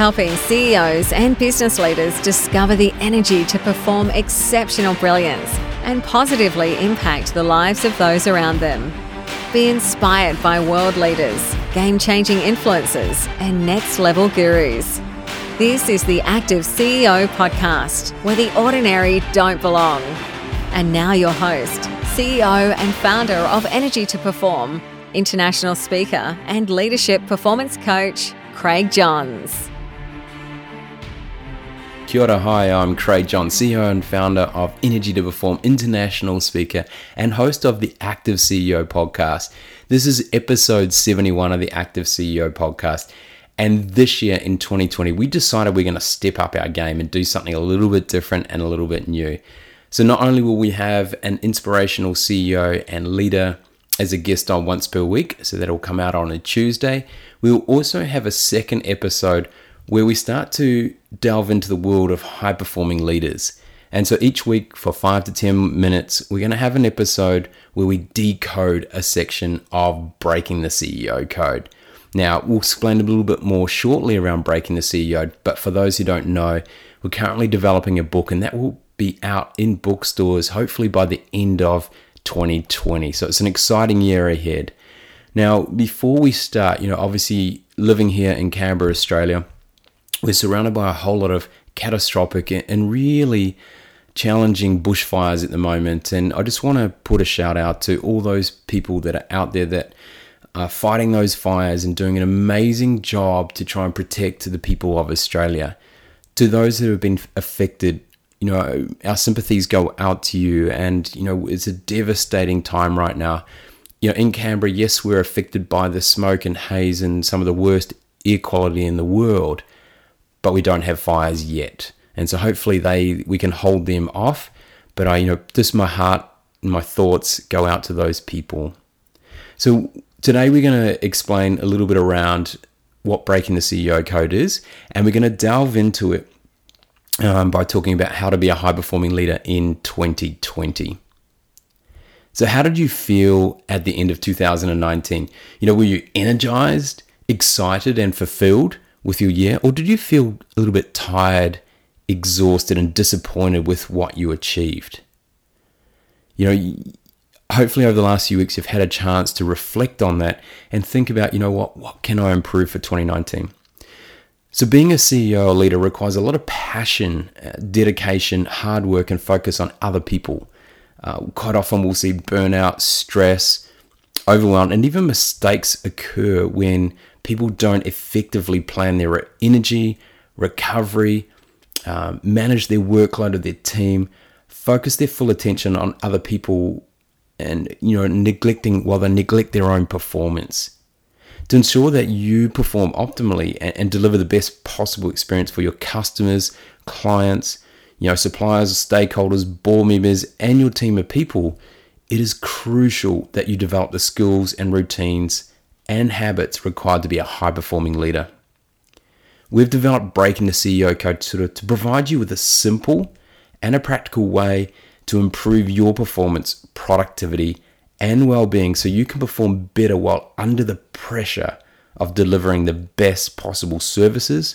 helping CEOs and business leaders discover the energy to perform exceptional brilliance and positively impact the lives of those around them. Be inspired by world leaders, game changing influencers, and next level gurus. This is the Active CEO podcast, where the ordinary don't belong. And now, your host, CEO and founder of Energy to Perform, international speaker and leadership performance coach, Craig Johns. Kia ora, hi, I'm Craig Johns, CEO and founder of Energy to Perform, international speaker, and host of the Active CEO podcast. This is episode 71 of the Active CEO podcast. And this year in 2020, we decided we're going to step up our game and do something a little bit different and a little bit new. So, not only will we have an inspirational CEO and leader as a guest on once per week, so that'll come out on a Tuesday, we will also have a second episode where we start to delve into the world of high performing leaders. And so each week for five to 10 minutes, we're going to have an episode where we decode a section of breaking the CEO code. Now, we'll explain a little bit more shortly around breaking the CEO, but for those who don't know, we're currently developing a book and that will be out in bookstores hopefully by the end of 2020. So it's an exciting year ahead. Now, before we start, you know, obviously living here in Canberra, Australia, we're surrounded by a whole lot of catastrophic and really challenging bushfires at the moment. And I just want to put a shout out to all those people that are out there that are fighting those fires and doing an amazing job to try and protect the people of Australia. To those that have been affected, you know, our sympathies go out to you. And, you know, it's a devastating time right now. You know, in Canberra, yes, we're affected by the smoke and haze and some of the worst air quality in the world but we don't have fires yet. And so hopefully they we can hold them off. But I, you know, just my heart my thoughts go out to those people. So today we're going to explain a little bit around what breaking the CEO code is, and we're going to delve into it um, by talking about how to be a high performing leader in 2020. So, how did you feel at the end of 2019? You know, were you energized, excited, and fulfilled? With your year? Or did you feel a little bit tired, exhausted, and disappointed with what you achieved? You know, hopefully over the last few weeks, you've had a chance to reflect on that and think about, you know, what, what can I improve for 2019? So, being a CEO or leader requires a lot of passion, uh, dedication, hard work, and focus on other people. Uh, quite often, we'll see burnout, stress, overwhelm, and even mistakes occur when people don't effectively plan their energy, recovery, uh, manage their workload of their team, focus their full attention on other people, and you know neglecting while they neglect their own performance. To ensure that you perform optimally and, and deliver the best possible experience for your customers, clients, you know, suppliers, stakeholders, board members, and your team of people, it is crucial that you develop the skills and routines and habits required to be a high performing leader. We've developed Breaking the CEO Code to, provide you with a simple and a practical way to improve your performance, productivity, and well being so you can perform better while under the pressure of delivering the best possible services,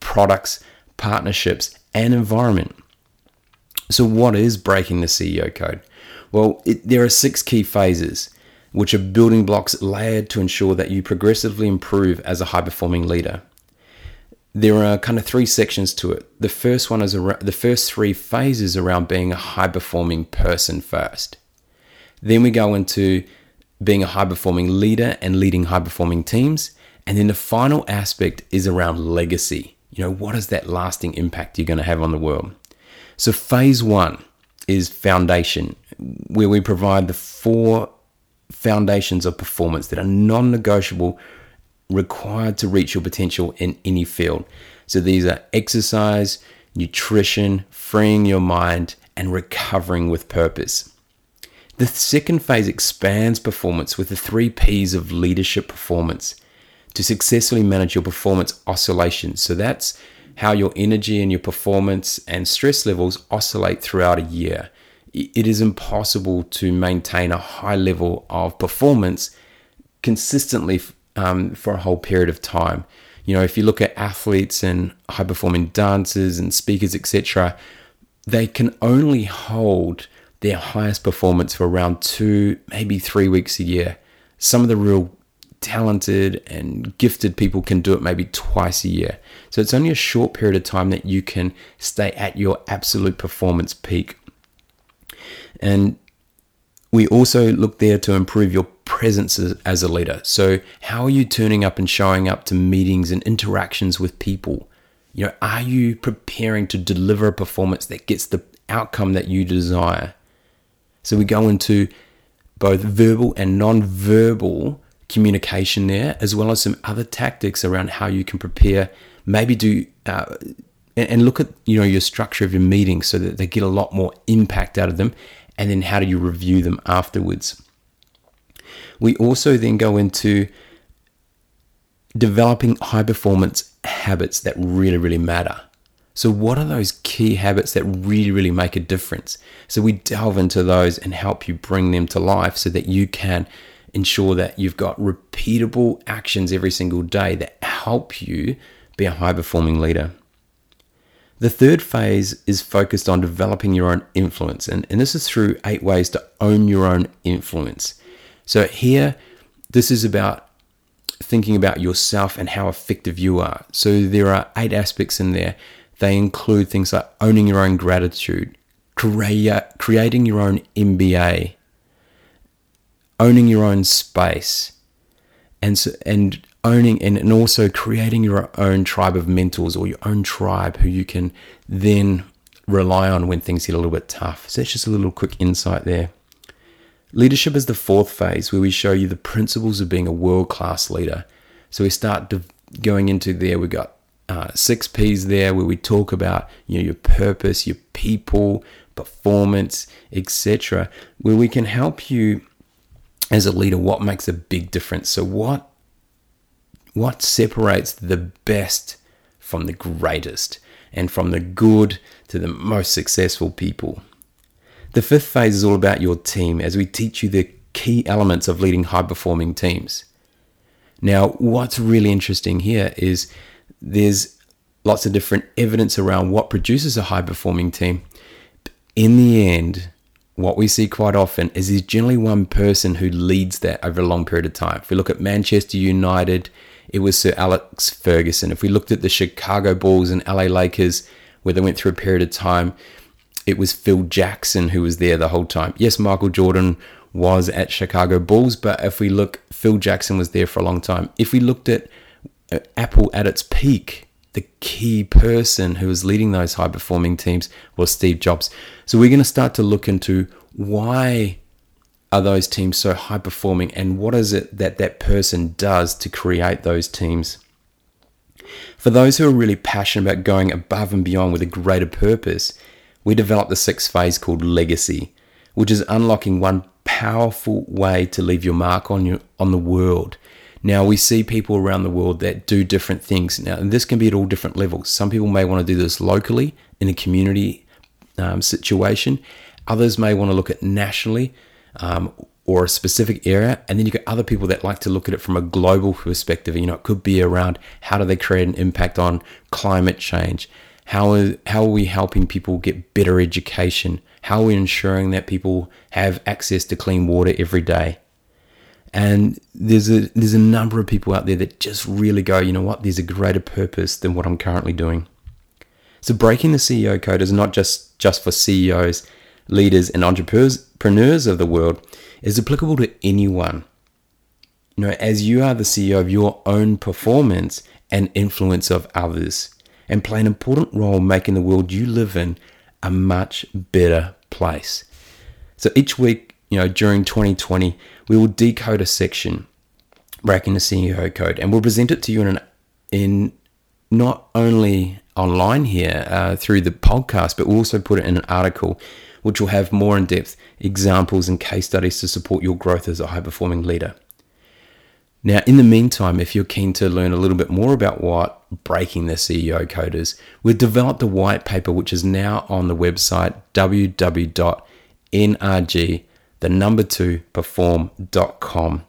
products, partnerships, and environment. So, what is breaking the CEO code? Well, it, there are six key phases which are building blocks layered to ensure that you progressively improve as a high performing leader. There are kind of three sections to it. The first one is the first three phases around being a high performing person first. Then we go into being a high performing leader and leading high performing teams. And then the final aspect is around legacy. You know, what is that lasting impact you're going to have on the world? So, phase one is foundation, where we provide the four foundations of performance that are non negotiable required to reach your potential in any field. So these are exercise, nutrition, freeing your mind, and recovering with purpose. The second phase expands performance with the three P's of leadership performance to successfully manage your performance oscillations. So that's how your energy and your performance and stress levels oscillate throughout a year it is impossible to maintain a high level of performance consistently um, for a whole period of time. You know, if you look at athletes and high performing dancers and speakers, etc., they can only hold their highest performance for around two, maybe three weeks a year. Some of the real talented and gifted people can do it maybe twice a year. So it's only a short period of time that you can stay at your absolute performance peak. And we also look there to improve your presence as a leader. So, how are you turning up and showing up to meetings and interactions with people? You know, are you preparing to deliver a performance that gets the outcome that you desire? So, we go into both verbal and non-verbal communication there, as well as some other tactics around how you can prepare. Maybe do uh, and look at you know your structure of your meetings so that they get a lot more impact out of them, and then how do you review them afterwards. We also then go into developing high performance habits that really really matter. So, what are those key habits that really, really make a difference? So, we delve into those and help you bring them to life so that you can ensure that you've got repeatable actions every single day that help you be a high performing leader. The third phase is focused on developing your own influence, and, and this is through eight ways to own your own influence. So, here, this is about thinking about yourself and how effective you are. So, there are eight aspects in there. They include things like owning your own gratitude, creating your own MBA, owning your own space and so, and owning and, and also creating your own tribe of mentors or your own tribe who you can then rely on when things get a little bit tough. So that's just a little quick insight there. Leadership is the fourth phase where we show you the principles of being a world class leader. So we start going into there. We've got uh, six P's there where we talk about you know your purpose, your people, performance, etc. Where we can help you as a leader what makes a big difference. So what what separates the best from the greatest and from the good to the most successful people. The fifth phase is all about your team as we teach you the key elements of leading high performing teams. Now, what's really interesting here is there's lots of different evidence around what produces a high performing team. In the end, what we see quite often is there's generally one person who leads that over a long period of time. If we look at Manchester United, it was Sir Alex Ferguson. If we looked at the Chicago Bulls and LA Lakers, where they went through a period of time, it was Phil Jackson who was there the whole time. Yes, Michael Jordan was at Chicago Bulls, but if we look, Phil Jackson was there for a long time. If we looked at uh, Apple at its peak, the key person who was leading those high performing teams was Steve Jobs. So we're going to start to look into why are those teams so high performing and what is it that that person does to create those teams. For those who are really passionate about going above and beyond with a greater purpose, we developed the sixth phase called legacy, which is unlocking one powerful way to leave your mark on your on the world now, we see people around the world that do different things. Now, and this can be at all different levels. Some people may want to do this locally in a community um, situation, others may want to look at nationally um, or a specific area. And then you got other people that like to look at it from a global perspective. You know, it could be around how do they create an impact on climate change? How is, how are we helping people get better education? How are we ensuring that people have access to clean water every day? And there's a there's a number of people out there that just really go, you know what, there's a greater purpose than what I'm currently doing. So breaking the CEO code is not just just for CEOs, leaders, and entrepreneurs of the world. It's applicable to anyone. You know, as you are the CEO of your own performance and influence of others, and play an important role making the world you live in a much better place. So each week you know, during 2020, we will decode a section breaking the CEO code, and we'll present it to you in an, in not only online here uh, through the podcast, but we'll also put it in an article, which will have more in depth examples and case studies to support your growth as a high performing leader. Now, in the meantime, if you're keen to learn a little bit more about what breaking the CEO code is, we've developed a white paper which is now on the website www.nrg.com the number two perform.com.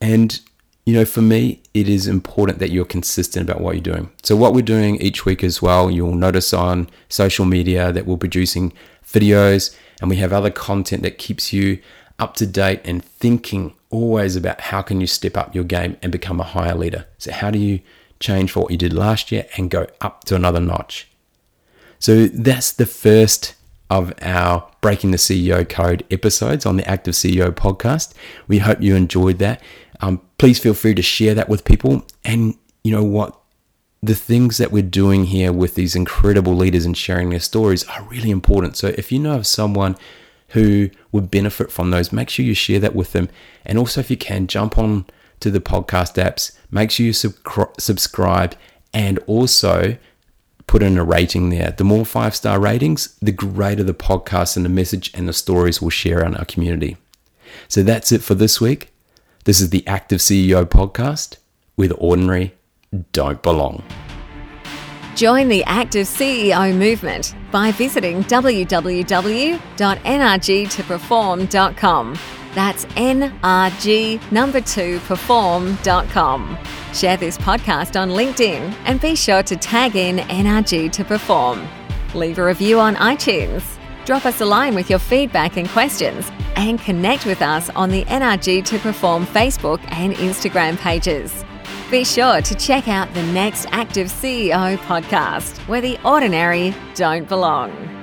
And, you know, for me, it is important that you're consistent about what you're doing. So, what we're doing each week as well, you'll notice on social media that we're producing videos and we have other content that keeps you up to date and thinking always about how can you step up your game and become a higher leader. So, how do you change for what you did last year and go up to another notch? So, that's the first of our Breaking the CEO Code episodes on the Active CEO podcast. We hope you enjoyed that. Um, please feel free to share that with people. And you know what? The things that we're doing here with these incredible leaders and sharing their stories are really important. So if you know of someone who would benefit from those, make sure you share that with them. And also, if you can, jump on to the podcast apps, make sure you sub- subscribe and also put in a rating there. The more five star ratings, the greater the podcast and the message and the stories we'll share on our community. So that's it for this week. This is the Active CEO podcast where the ordinary don't belong. Join the Active CEO movement by visiting www.nrgtoperform.com. That's NRG number two perform.com. Share this podcast on LinkedIn and be sure to tag in NRG to perform. Leave a review on iTunes. Drop us a line with your feedback and questions and connect with us on the NRG to Perform Facebook and Instagram pages. Be sure to check out the next Active CEO podcast where the ordinary don't belong.